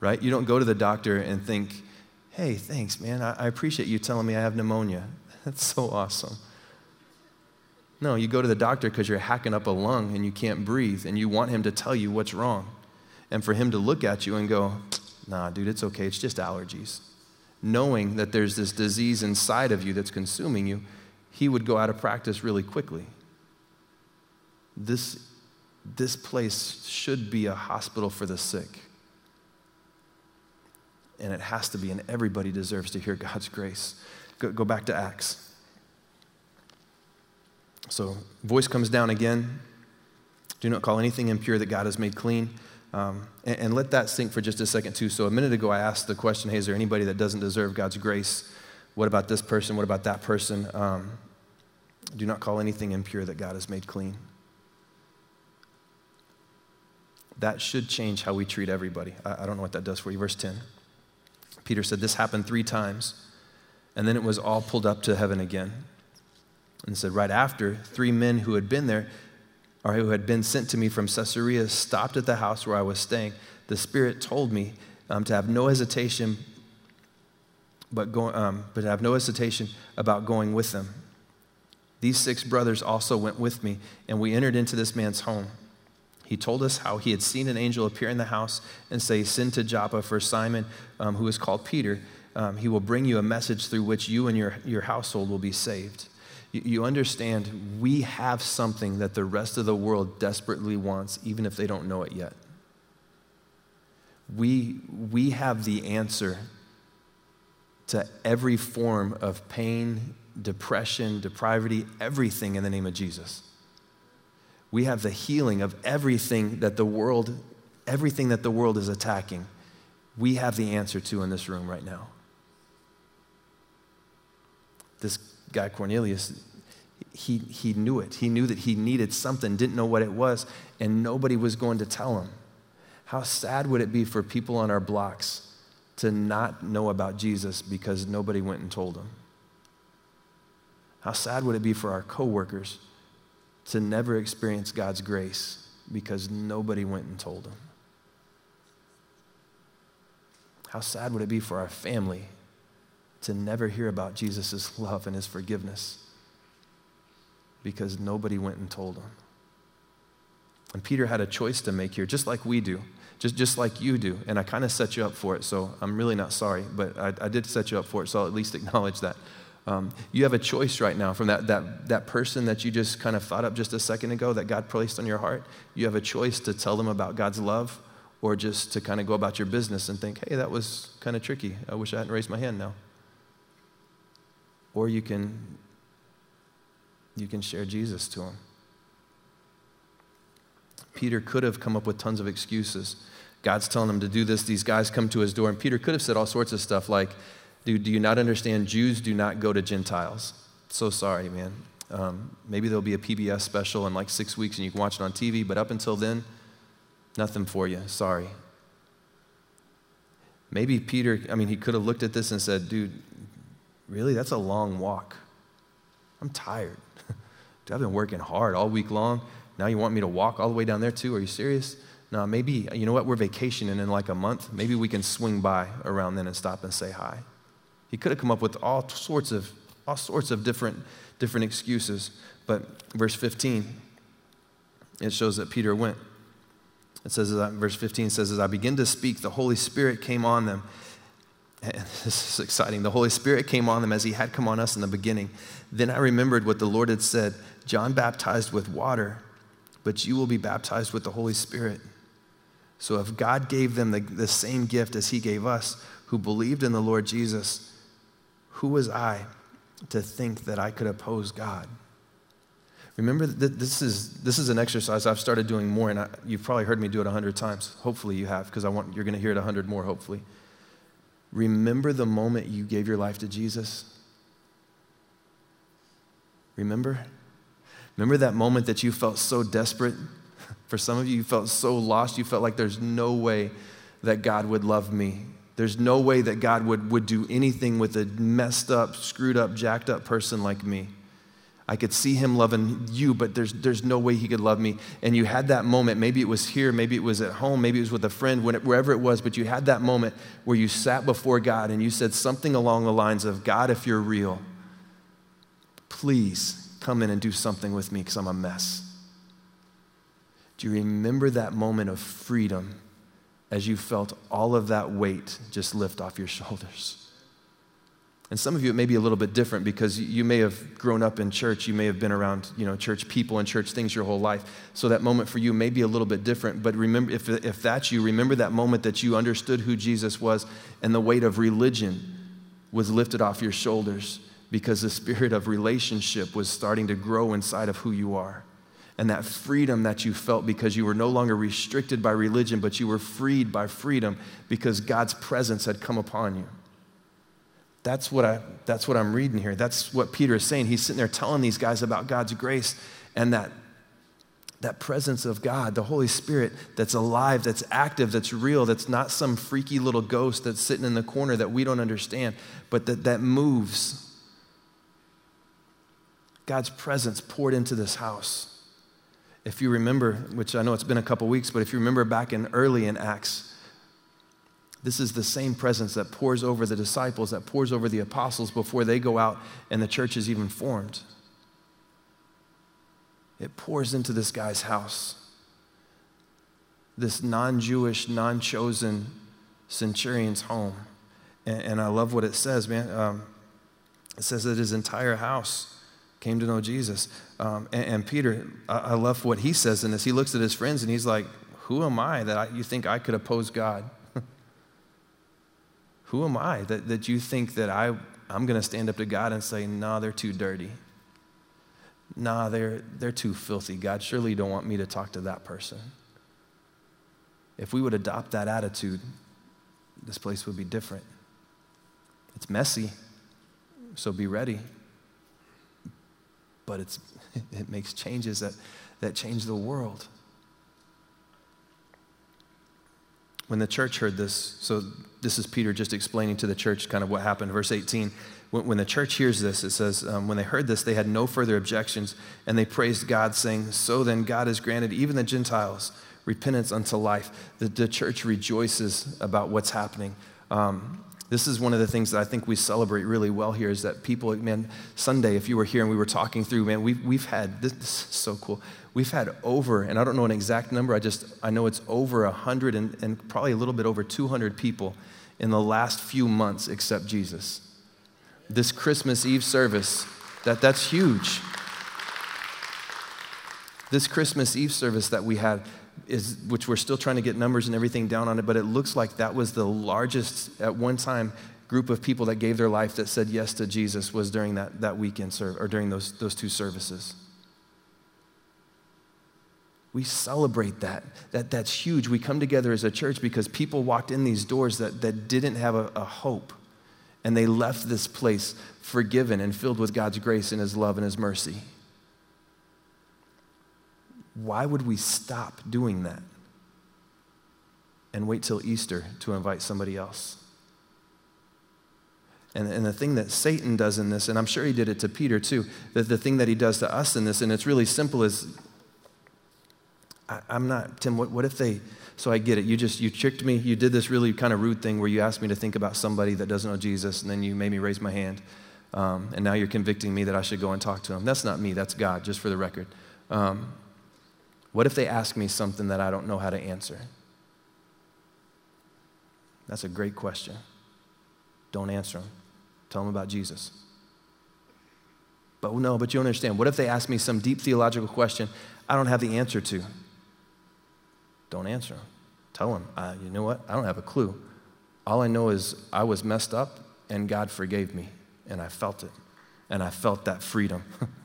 right? You don't go to the doctor and think, hey, thanks, man. I, I appreciate you telling me I have pneumonia. That's so awesome. No, you go to the doctor because you're hacking up a lung and you can't breathe, and you want him to tell you what's wrong. And for him to look at you and go, nah, dude, it's okay, it's just allergies. Knowing that there's this disease inside of you that's consuming you, he would go out of practice really quickly. This, this place should be a hospital for the sick. And it has to be, and everybody deserves to hear God's grace. Go, go back to Acts. So, voice comes down again. Do not call anything impure that God has made clean. Um, and, and, let that sink for just a second, too. So, a minute ago, I asked the question hey, is there anybody that doesn't deserve God's grace? What about this person? What about that person? Um, do not call anything impure that God has made clean. That should change how we treat everybody. I, I don't know what that does for you. Verse 10. Peter said, This happened three times, and then it was all pulled up to heaven again. And said, right after, three men who had been there, or who had been sent to me from Caesarea, stopped at the house where I was staying. The Spirit told me um, to have no hesitation, but, go, um, but have no hesitation about going with them. These six brothers also went with me, and we entered into this man's home. He told us how he had seen an angel appear in the house and say, Send to Joppa for Simon, um, who is called Peter. Um, he will bring you a message through which you and your, your household will be saved. You understand, we have something that the rest of the world desperately wants, even if they don't know it yet. We, we have the answer to every form of pain, depression, depravity, everything in the name of Jesus. We have the healing of everything that the world, everything that the world is attacking. We have the answer to in this room right now. This guy Cornelius, he, he knew it. He knew that he needed something, didn't know what it was, and nobody was going to tell him. How sad would it be for people on our blocks to not know about Jesus because nobody went and told them? How sad would it be for our coworkers to never experience God's grace because nobody went and told them? How sad would it be for our family to never hear about Jesus' love and his forgiveness because nobody went and told him. And Peter had a choice to make here, just like we do, just, just like you do. And I kind of set you up for it, so I'm really not sorry, but I, I did set you up for it, so I'll at least acknowledge that. Um, you have a choice right now from that, that, that person that you just kind of thought up just a second ago that God placed on your heart. You have a choice to tell them about God's love or just to kind of go about your business and think, hey, that was kind of tricky. I wish I hadn't raised my hand now or you can you can share Jesus to them. Peter could have come up with tons of excuses. God's telling him to do this. These guys come to his door. And Peter could have said all sorts of stuff like, Dude, do you not understand? Jews do not go to Gentiles. So sorry, man. Um, maybe there'll be a PBS special in like six weeks and you can watch it on TV, but up until then, nothing for you. Sorry. Maybe Peter, I mean, he could have looked at this and said, dude, really? That's a long walk. I'm tired. dude, I've been working hard all week long. Now you want me to walk all the way down there too? Are you serious? No, maybe, you know what? We're vacationing in like a month. Maybe we can swing by around then and stop and say hi. He could have come up with all sorts of, all sorts of different, different excuses. But verse 15, it shows that Peter went. It says, verse 15 says, As I begin to speak, the Holy Spirit came on them. And this is exciting. The Holy Spirit came on them as He had come on us in the beginning. Then I remembered what the Lord had said John baptized with water, but you will be baptized with the Holy Spirit. So if God gave them the, the same gift as He gave us, who believed in the Lord Jesus, who was I to think that I could oppose God? Remember that this is, this is an exercise I've started doing more, and I, you've probably heard me do it a hundred times. Hopefully you have, because I want you're going to hear it a hundred more. Hopefully, remember the moment you gave your life to Jesus. Remember, remember that moment that you felt so desperate. For some of you, you felt so lost. You felt like there's no way that God would love me. There's no way that God would, would do anything with a messed up, screwed up, jacked up person like me. I could see him loving you, but there's, there's no way he could love me. And you had that moment. Maybe it was here, maybe it was at home, maybe it was with a friend, wherever it was, but you had that moment where you sat before God and you said something along the lines of God, if you're real, please come in and do something with me because I'm a mess. Do you remember that moment of freedom as you felt all of that weight just lift off your shoulders? And some of you, it may be a little bit different because you may have grown up in church. You may have been around, you know, church people and church things your whole life. So that moment for you may be a little bit different. But remember, if, if that's you, remember that moment that you understood who Jesus was and the weight of religion was lifted off your shoulders because the spirit of relationship was starting to grow inside of who you are. And that freedom that you felt because you were no longer restricted by religion, but you were freed by freedom because God's presence had come upon you. That's what, I, that's what I'm reading here. That's what Peter is saying. He's sitting there telling these guys about God's grace and that, that presence of God, the Holy Spirit that's alive, that's active, that's real, that's not some freaky little ghost that's sitting in the corner that we don't understand, but that, that moves. God's presence poured into this house. If you remember, which I know it's been a couple weeks, but if you remember back in early in Acts, this is the same presence that pours over the disciples, that pours over the apostles before they go out and the church is even formed. It pours into this guy's house. This non Jewish, non chosen centurion's home. And, and, I love what it says, man. Um, it says that his entire house came to know Jesus. Um, and, and, Peter, I, I, love what he says in this. He looks at his friends and he's like, Who am I that I, you think I could oppose God? Who am I that, that you think that I, I'm going to stand up to God and say, nah, they're too dirty? Nah, they're, they're too filthy. God, surely you don't want me to talk to that person. If we would adopt that attitude, this place would be different. It's messy, so be ready. But it's, it makes changes that, that change the world. When the church heard this, so this is Peter just explaining to the church kind of what happened. Verse 18 when, when the church hears this, it says, um, When they heard this, they had no further objections, and they praised God, saying, So then God has granted even the Gentiles repentance unto life. The, the church rejoices about what's happening. Um, this is one of the things that I think we celebrate really well here is that people, man, Sunday, if you were here and we were talking through, man, we've, we've had, this, this is so cool. We've had over, and I don't know an exact number, I just, I know it's over 100 and, and probably a little bit over 200 people in the last few months accept Jesus. This Christmas Eve service, that, that's huge. This Christmas Eve service that we had, is, which we're still trying to get numbers and everything down on it, but it looks like that was the largest at one time group of people that gave their life that said yes to Jesus was during that, that weekend serve or during those, those two services. We celebrate that. that. That's huge. We come together as a church because people walked in these doors that, that didn't have a, a hope. And they left this place forgiven and filled with God's grace and His love and His mercy. Why would we stop doing that and wait till Easter to invite somebody else? And, and the thing that Satan does in this, and I'm sure he did it to Peter too, that the thing that he does to us in this, and it's really simple, is I, am not, Tim, what, what if they, so I get it. You just, you tricked me. You did this really kind of rude thing where you asked me to think about somebody that doesn't know Jesus, and then you made me raise my hand. Um, and now you're convicting me that I should go and talk to him. That's not me, that's God, just for the record. Um, what if they ask me something that I don't know how to answer? That's a great question. Don't answer them. Tell them about Jesus. But no, but you don't understand. What if they ask me some deep theological question I don't have the answer to? Don't answer them. Tell them, uh, you know what? I don't have a clue. All I know is I was messed up and God forgave me, and I felt it. And I felt that freedom.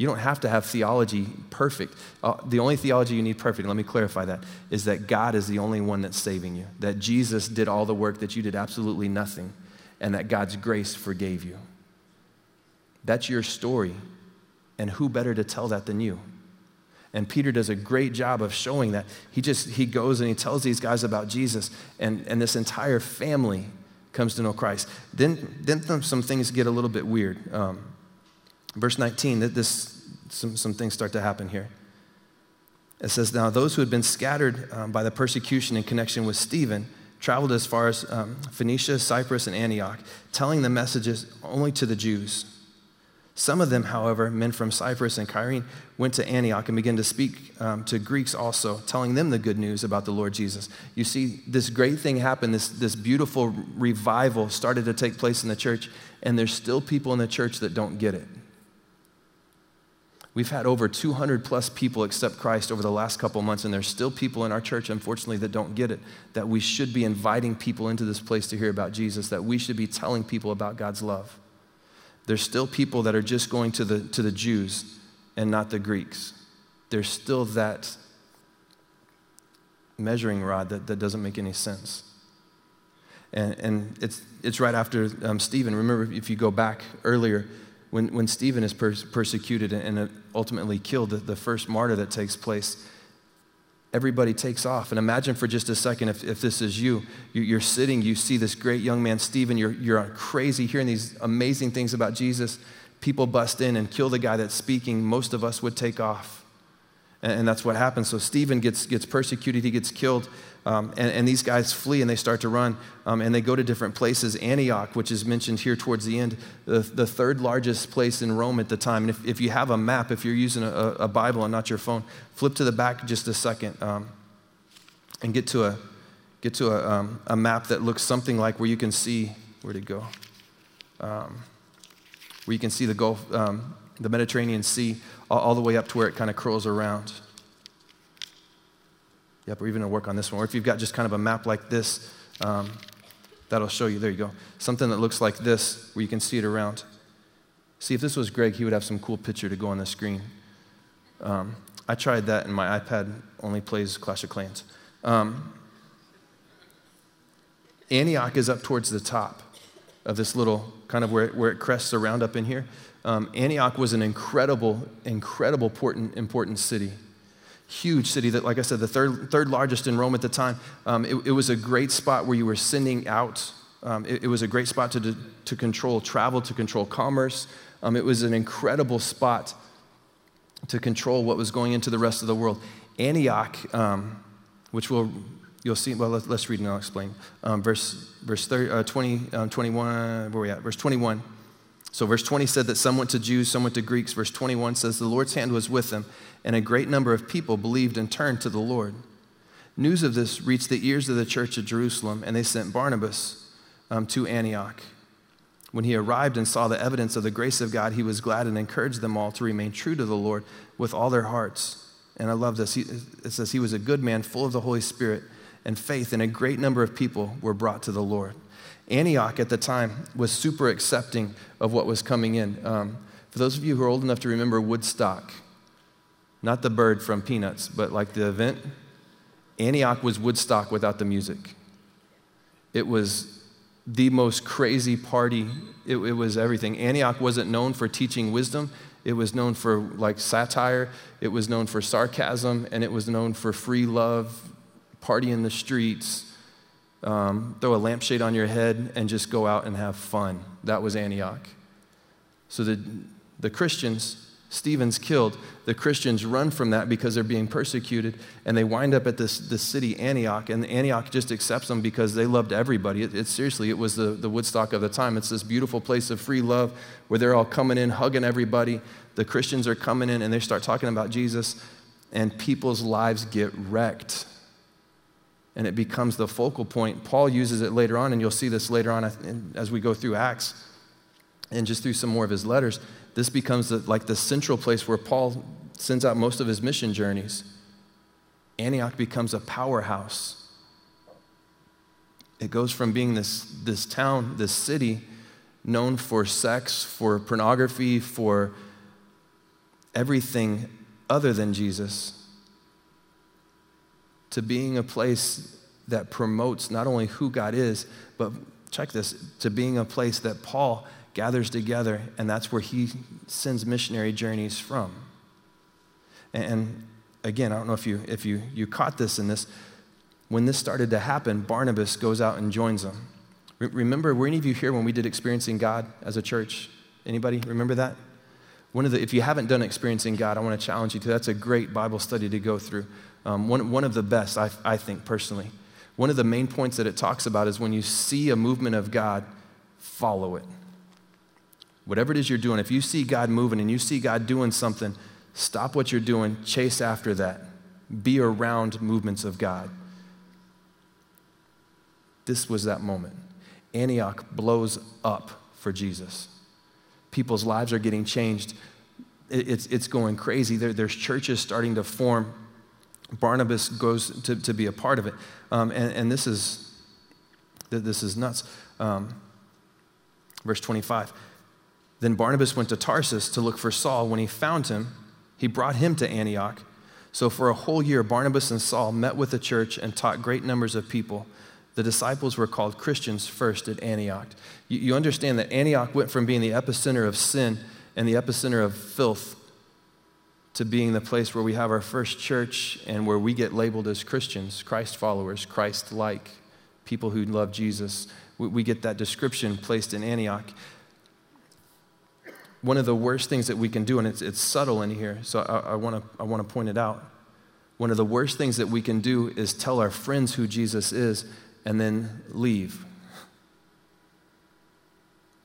You don't have to have theology perfect. Uh, the only theology you need perfect, let me clarify that, is that God is the only one that's saving you. That Jesus did all the work, that you did absolutely nothing, and that God's grace forgave you. That's your story. And who better to tell that than you? And Peter does a great job of showing that. He just he goes and he tells these guys about Jesus, and, and this entire family comes to know Christ. Then, then some things get a little bit weird. Um, Verse 19, that this, some, some things start to happen here. It says, Now those who had been scattered um, by the persecution in connection with Stephen traveled as far as um, Phoenicia, Cyprus, and Antioch, telling the messages only to the Jews. Some of them, however, men from Cyprus and Cyrene, went to Antioch and began to speak um, to Greeks also, telling them the good news about the Lord Jesus. You see, this great thing happened, this, this beautiful revival started to take place in the church, and there's still people in the church that don't get it. We've had over 200 plus people accept Christ over the last couple months, and there's still people in our church, unfortunately, that don't get it. That we should be inviting people into this place to hear about Jesus, that we should be telling people about God's love. There's still people that are just going to the, to the Jews and not the Greeks. There's still that measuring rod that, that doesn't make any sense. And, and it's, it's right after um, Stephen. Remember, if you go back earlier, when, when Stephen is pers- persecuted and ultimately killed, the, the first martyr that takes place, everybody takes off. And imagine for just a second if, if this is you. You're sitting, you see this great young man, Stephen, you're, you're crazy hearing these amazing things about Jesus. People bust in and kill the guy that's speaking. Most of us would take off. And, and that's what happens. So Stephen gets, gets persecuted, he gets killed. Um, and, and, these guys flee and they start to run um, and they go to different places. Antioch, which is mentioned here towards the end, the, the third largest place in Rome at the time. And if, if you have a map, if you're using a, a, Bible and not your phone, flip to the back just a second um, and get to, a, get to a, um, a, map that looks something like where you can see, where'd it go? Um, where you can see the Gulf, um, the Mediterranean Sea, all, all the way up to where it kind of curls around. Yep, we're even going to work on this one. Or if you've got just kind of a map like this, um, that'll show you. There you go. Something that looks like this, where you can see it around. See, if this was Greg, he would have some cool picture to go on the screen. Um, I tried that, and my iPad only plays Clash of Clans. Um, Antioch is up towards the top of this little kind of where it, where it crests around up in here. Um, Antioch was an incredible, incredible important, important city huge city that, like I said, the third, third largest in Rome at the time. Um, it, it, was a great spot where you were sending out. Um, it, it, was a great spot to, to control travel, to control commerce. Um, it was an incredible spot to control what was going into the rest of the world. Antioch, um, which we'll, you'll see, well, let, us read and I'll explain. Um, verse verse 30, uh, 20, uh, 21, where are we at? Verse 21. So, verse 20 said that some went to Jews, some went to Greeks. Verse 21 says, The Lord's hand was with them, and a great number of people believed and turned to the Lord. News of this reached the ears of the church at Jerusalem, and they sent Barnabas um, to Antioch. When he arrived and saw the evidence of the grace of God, he was glad and encouraged them all to remain true to the Lord with all their hearts. And I love this. He, it says, He was a good man, full of the Holy Spirit and faith, and a great number of people were brought to the Lord. Antioch at the time was super accepting of what was coming in. Um, for those of you who are old enough to remember Woodstock, not the bird from Peanuts, but like the event, Antioch was Woodstock without the music. It was the most crazy party. It, it, was everything. Antioch wasn't known for teaching wisdom. It was known for like satire. It was known for sarcasm, and it was known for free love, party in the streets, um, throw a lampshade on your head, and just go out and have fun. That was Antioch. So the, the Christians Stephen's killed. The Christians run from that because they're being persecuted, and they wind up at this, this city, Antioch, and Antioch just accepts them because they loved everybody. It, it, seriously, it was the, the Woodstock of the time. It's this beautiful place of free love where they're all coming in, hugging everybody. The Christians are coming in, and they start talking about Jesus, and people's lives get wrecked. And it becomes the focal point. Paul uses it later on, and you'll see this later on as we go through Acts and just through some more of his letters this becomes the, like the central place where Paul sends out most of his mission journeys. Antioch becomes a powerhouse. It goes from being this, this town, this city, known for sex, for pornography, for everything other than Jesus, to being a place that promotes not only who God is, but check this, to being a place that Paul gathers together, and that's where he sends missionary journeys from. And again, I don't know if you, if you, you caught this in this. When this started to happen, Barnabas goes out and joins them. remember, were any of you here when we did Experiencing God as a church? Anybody remember that? One of the, if you haven't done Experiencing God, I want to challenge you to. That's a great Bible study to go through. Um, one, one of the best, I, I think, personally. One of the main points that it talks about is when you see a movement of God, follow it. Whatever it is you're doing, if you see God moving and you see God doing something, stop what you're doing, chase after that. Be around movements of God. This was that moment. Antioch blows up for Jesus. People's lives are getting changed. It's, it's going crazy. There, there's churches starting to form. Barnabas goes to, to be a part of it. Um, and, and this is this is nuts. Um, verse 25. Then Barnabas went to Tarsus to look for Saul. When he found him, he brought him to Antioch. So for a whole year, Barnabas and Saul met with the church and taught great numbers of people. The disciples were called Christians first at Antioch. You, you understand that Antioch went from being the epicenter of sin and the epicenter of filth to being the place where we have our first church and where we get labeled as Christians, Christ followers, Christ like, people who love Jesus. We, we get that description placed in Antioch one of the worst things that we can do, and it's, it's subtle in here, so I, I want to I wanna point it out. One of the worst things that we can do is tell our friends who Jesus is and then leave.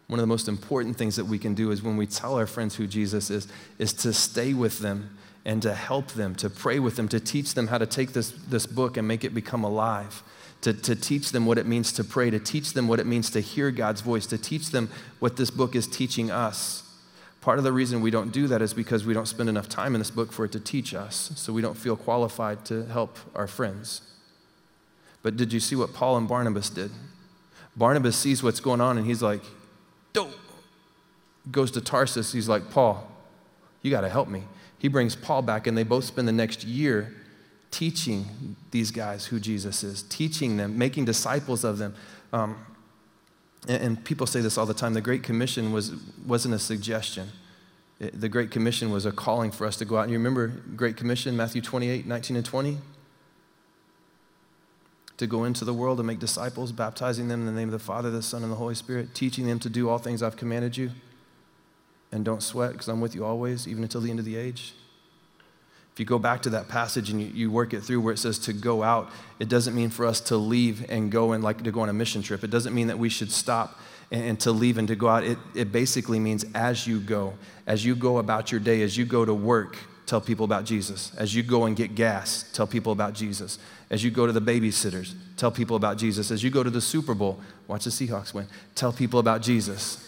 One of the most important things that we can do is when we tell our friends who Jesus is, is to stay with them and to help them, to pray with them, to teach them how to take this, this book and make it become alive, to, to teach them what it means to pray, to teach them what it means to hear God's voice, to teach them what this book is teaching us. Part of the reason we don't do that is because we don't spend enough time in this book for it to teach us, so we don't feel qualified to help our friends. But did you see what Paul and Barnabas did? Barnabas sees what's going on and he's like, Dope. Goes to Tarsus. He's like, Paul, you got to help me. He brings Paul back, and they both spend the next year teaching these guys who Jesus is, teaching them, making disciples of them. Um, and, people say this all the time the Great Commission was, wasn't a suggestion. the Great Commission was a calling for us to go out. And you remember Great Commission, Matthew 28, 19 and 20? To go into the world and make disciples, baptizing them in the name of the Father, the Son, and the Holy Spirit, teaching them to do all things I've commanded you. And don't sweat, because I'm with you always, even until the end of the age. If you go back to that passage and you, you, work it through where it says to go out, it doesn't mean for us to leave and go and like to go on a mission trip. It doesn't mean that we should stop and, and to leave and to go out. It, it basically means as you go, as you go about your day, as you go to work, tell people about Jesus. As you go and get gas, tell people about Jesus. As you go to the babysitters, tell people about Jesus. As you go to the Super Bowl, watch the Seahawks win, tell people about Jesus.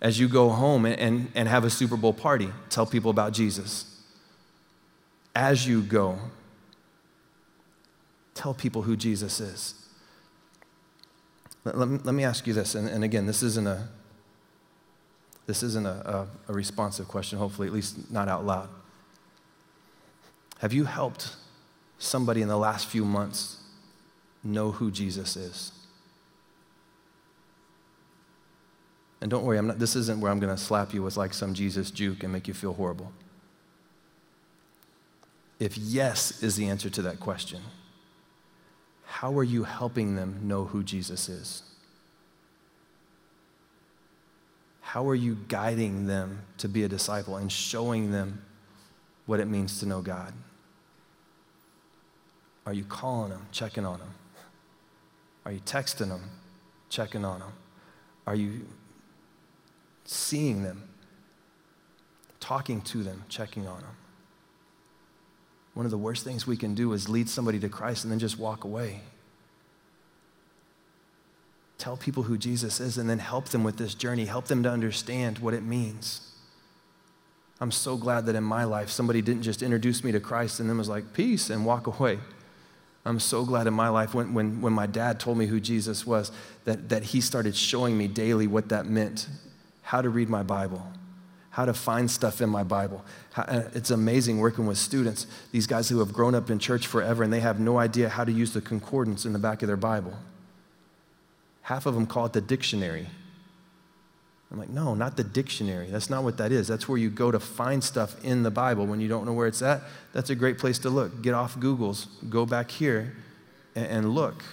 As you go home and, and, and have a Super Bowl party, tell people about Jesus as you go, tell people who Jesus is. Let, let, me, let me, ask you this, and, and, again, this isn't a this isn't a, a, a responsive question, hopefully, at least not out loud. Have you helped somebody in the last few months know who Jesus is? And don't worry, not, this isn't where I'm going to slap you with like some Jesus juke and make you feel horrible. If yes is the answer to that question, how are you helping them know who Jesus is? How are you guiding them to be a disciple and showing them what it means to know God? Are you calling them, checking on them? Are you texting them, checking on them? Are you seeing them, talking to them, checking on them? One of the worst things we can do is lead somebody to Christ and then just walk away. Tell people who Jesus is and then help them with this journey, help them to understand what it means. I'm so glad that in my life, somebody didn't just introduce me to Christ and then was like, peace, and walk away. I'm so glad in my life when, when, when my dad told me who Jesus was, that, that he started showing me daily what that meant, how to read my Bible, how to find stuff in my Bible. How, uh, it's amazing working with students, these guys who have grown up in church forever and they have no idea how to use the concordance in the back of their Bible. Half of them call it the dictionary. I'm like, no, not the dictionary. That's not what that is. That's where you go to find stuff in the Bible when you don't know where it's at. That's a great place to look. Get off Google's, go back here and, and look.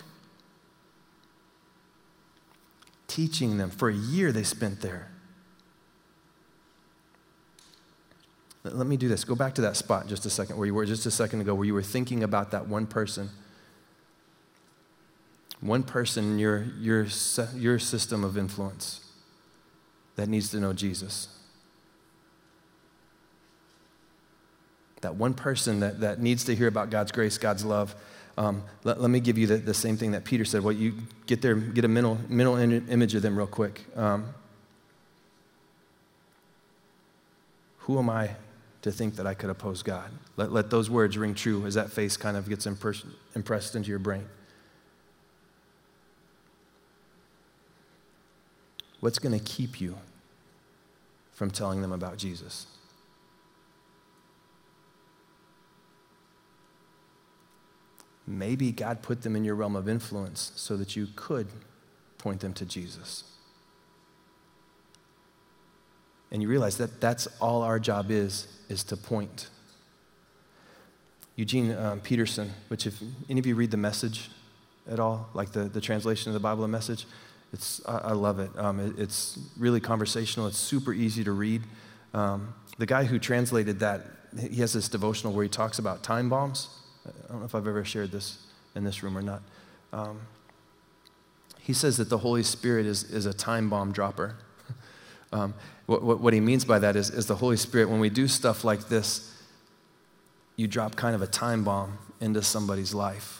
Teaching them. For a year they spent there. Let me do this. Go back to that spot just a second where you were just a second ago, where you were thinking about that one person. One person in your, your, your system of influence that needs to know Jesus. That one person that, that needs to hear about God's grace, God's love. Um, let, let, me give you the, the same thing that Peter said. Well, you get there, get a mental, mental image of them real quick. Um, who am I to think that I could oppose God. Let, let those words ring true as that face kind of gets impressed, impressed into your brain. What's going to keep you from telling them about Jesus? Maybe God put them in your realm of influence so that you could point them to Jesus and you realize that that's all our job is, is to point. Eugene um, Peterson, which if any of you read the message at all, like the, the translation of the Bible, the message, it's, I, I love it. Um, it. It's really conversational. It's super easy to read. Um, the guy who translated that, he has this devotional where he talks about time bombs. I don't know if I've ever shared this in this room or not. Um, he says that the Holy Spirit is, is a time bomb dropper. Um, what, what, what, he means by that is, is the Holy Spirit, when we do stuff like this, you drop kind of a time bomb into somebody's life.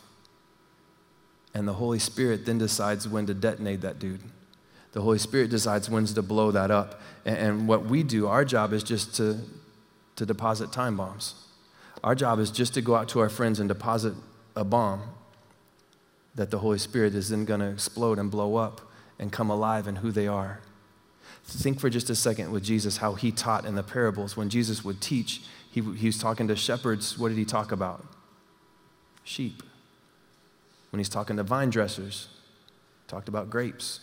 And the Holy Spirit then decides when to detonate that dude. The Holy Spirit decides when to blow that up. And, and what we do, our job is just to, to deposit time bombs. Our job is just to go out to our friends and deposit a bomb that the Holy Spirit is then going to explode and blow up and come alive in who they are. Think for just a second with Jesus how he taught in the parables. When Jesus would teach, he, he was talking to shepherds. What did he talk about? Sheep. When he's talking to vine dressers, talked about grapes.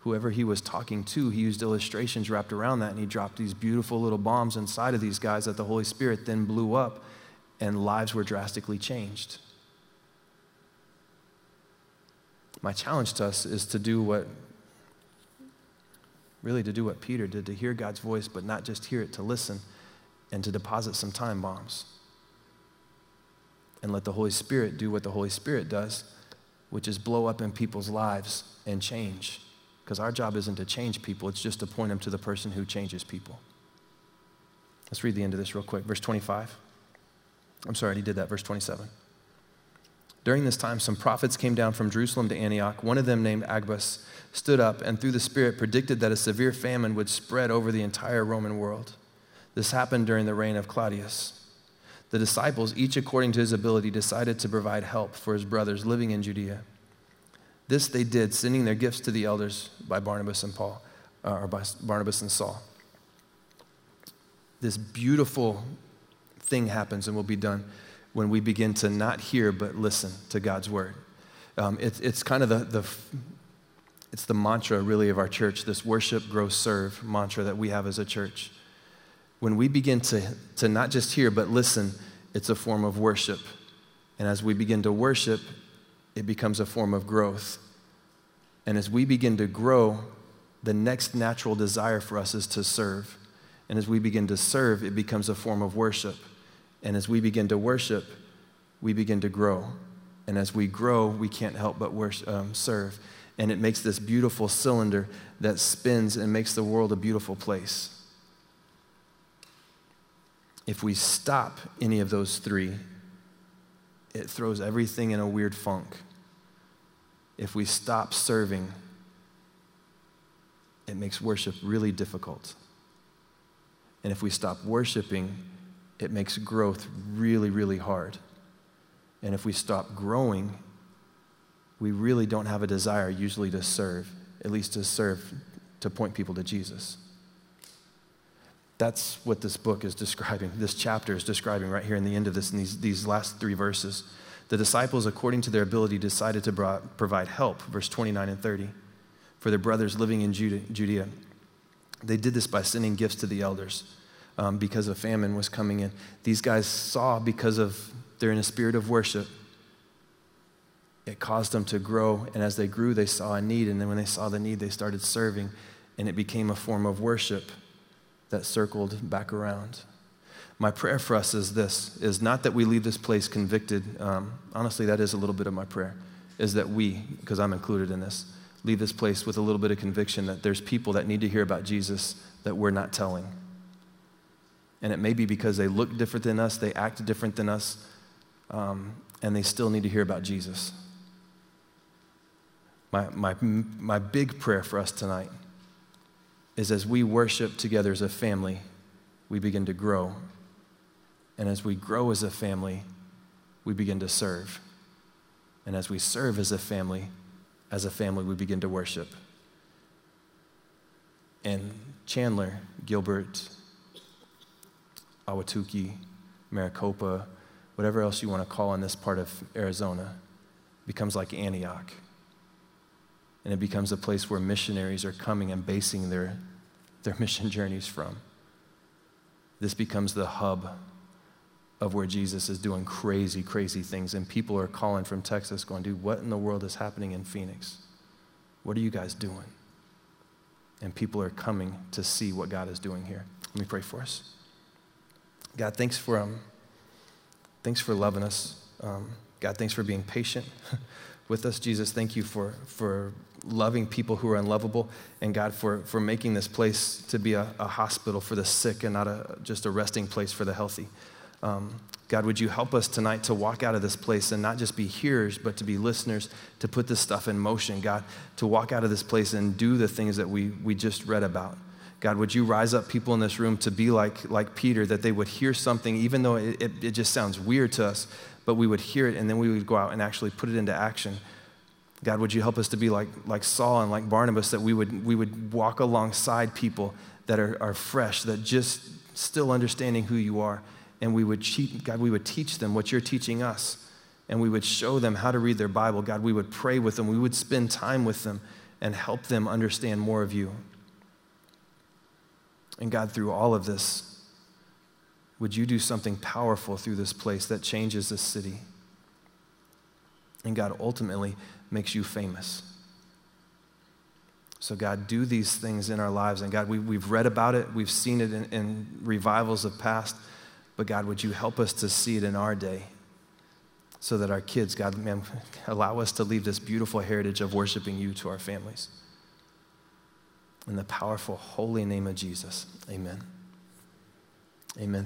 Whoever he was talking to, he used illustrations wrapped around that, and he dropped these beautiful little bombs inside of these guys that the Holy Spirit then blew up, and lives were drastically changed. My challenge to us is to do what really to do what Peter did to hear God's voice, but not just hear it, to listen and to deposit some time bombs. And let the Holy Spirit do what the Holy Spirit does, which is blow up in people's lives and change. Because our job isn't to change people, it's just to point them to the person who changes people. Let's read the end of this real quick. Verse 25. I'm sorry, he did that. Verse 27. During this time, some prophets came down from Jerusalem to Antioch. One of them, named Agabus, stood up and through the Spirit predicted that a severe famine would spread over the entire Roman world. This happened during the reign of Claudius. The disciples, each according to his ability, decided to provide help for his brothers living in Judea. This they did, sending their gifts to the elders by Barnabas and Paul, uh, or by Barnabas and Saul. This beautiful thing happens and will be done when we begin to not hear but listen to God's word. Um, it's kind of the, the It's the mantra, really, of our church, this worship, grow, serve mantra that we have as a church. When we begin to, to not just hear, but listen, it's a form of worship. And as we begin to worship, it becomes a form of growth. And as we begin to grow, the next natural desire for us is to serve. And as we begin to serve, it becomes a form of worship. And as we begin to worship, we begin to grow. And as we grow, we can't help but worship, um, serve. And it makes this beautiful cylinder that spins and makes the world a beautiful place. If we stop any of those three, it throws everything in a weird funk. If we stop serving, it makes worship really difficult. And if we stop worshiping, it makes growth really, really hard. And if we stop growing, we really don't have a desire usually to serve, at least to serve to point people to Jesus. That's what this book is describing. This chapter is describing right here in the end of this, in these, these last three verses. The disciples, according to their ability, decided to brought, provide help, verse 29 and 30, for their brothers living in Judea. They did this by sending gifts to the elders um, because a famine was coming in. These guys saw because of they're in a spirit of worship. It caused them to grow, and as they grew, they saw a need, and then when they saw the need, they started serving, and it became a form of worship that circled back around. My prayer for us is this: is not that we leave this place convicted. Um, honestly, that is a little bit of my prayer. Is that we, because I'm included in this, leave this place with a little bit of conviction that there's people that need to hear about Jesus that we're not telling. And it may be because they look different than us, they act different than us, um, and they still need to hear about Jesus. My, my, my big prayer for us tonight is as we worship together as a family, we begin to grow. And as we grow as a family, we begin to serve. And as we serve as a family, as a family, we begin to worship. And Chandler, Gilbert, Ahwatukee, Maricopa, whatever else you want to call in this part of Arizona, becomes like Antioch. And it becomes a place where missionaries are coming and basing their, their mission journeys from. This becomes the hub of where Jesus is doing crazy, crazy things. And people are calling from Texas going, dude, what in the world is happening in Phoenix? What are you guys doing? And people are coming to see what God is doing here. Let me pray for us. God, thanks for um, Thanks for loving us. Um, God, thanks for being patient with us. Jesus, thank you for, for loving people who are unlovable. And God, for, for making this place to be a, a hospital for the sick and not a, just a resting place for the healthy. Um, God, would you help us tonight to walk out of this place and not just be hearers, but to be listeners, to put this stuff in motion, God, to walk out of this place and do the things that we, we just read about. God, would you rise up people in this room to be like, like Peter, that they would hear something, even though it, it, it just sounds weird to us, but we would hear it and then we would go out and actually put it into action. God, would you help us to be like, like Saul and like Barnabas, that we would, we would walk alongside people that are, are fresh, that just still understanding who you are. And we would, cheat, God, we would teach them what you're teaching us. And we would show them how to read their Bible. God, we would pray with them. We would spend time with them and help them understand more of you. And God, through all of this, would you do something powerful through this place that changes this city? And God, ultimately makes you famous. So, God, do these things in our lives. And God, we, we've read about it, we've seen it in, in revivals of past, but God, would you help us to see it in our day so that our kids, God, man, allow us to leave this beautiful heritage of worshiping you to our families. In the powerful, holy name of Jesus, amen. Amen.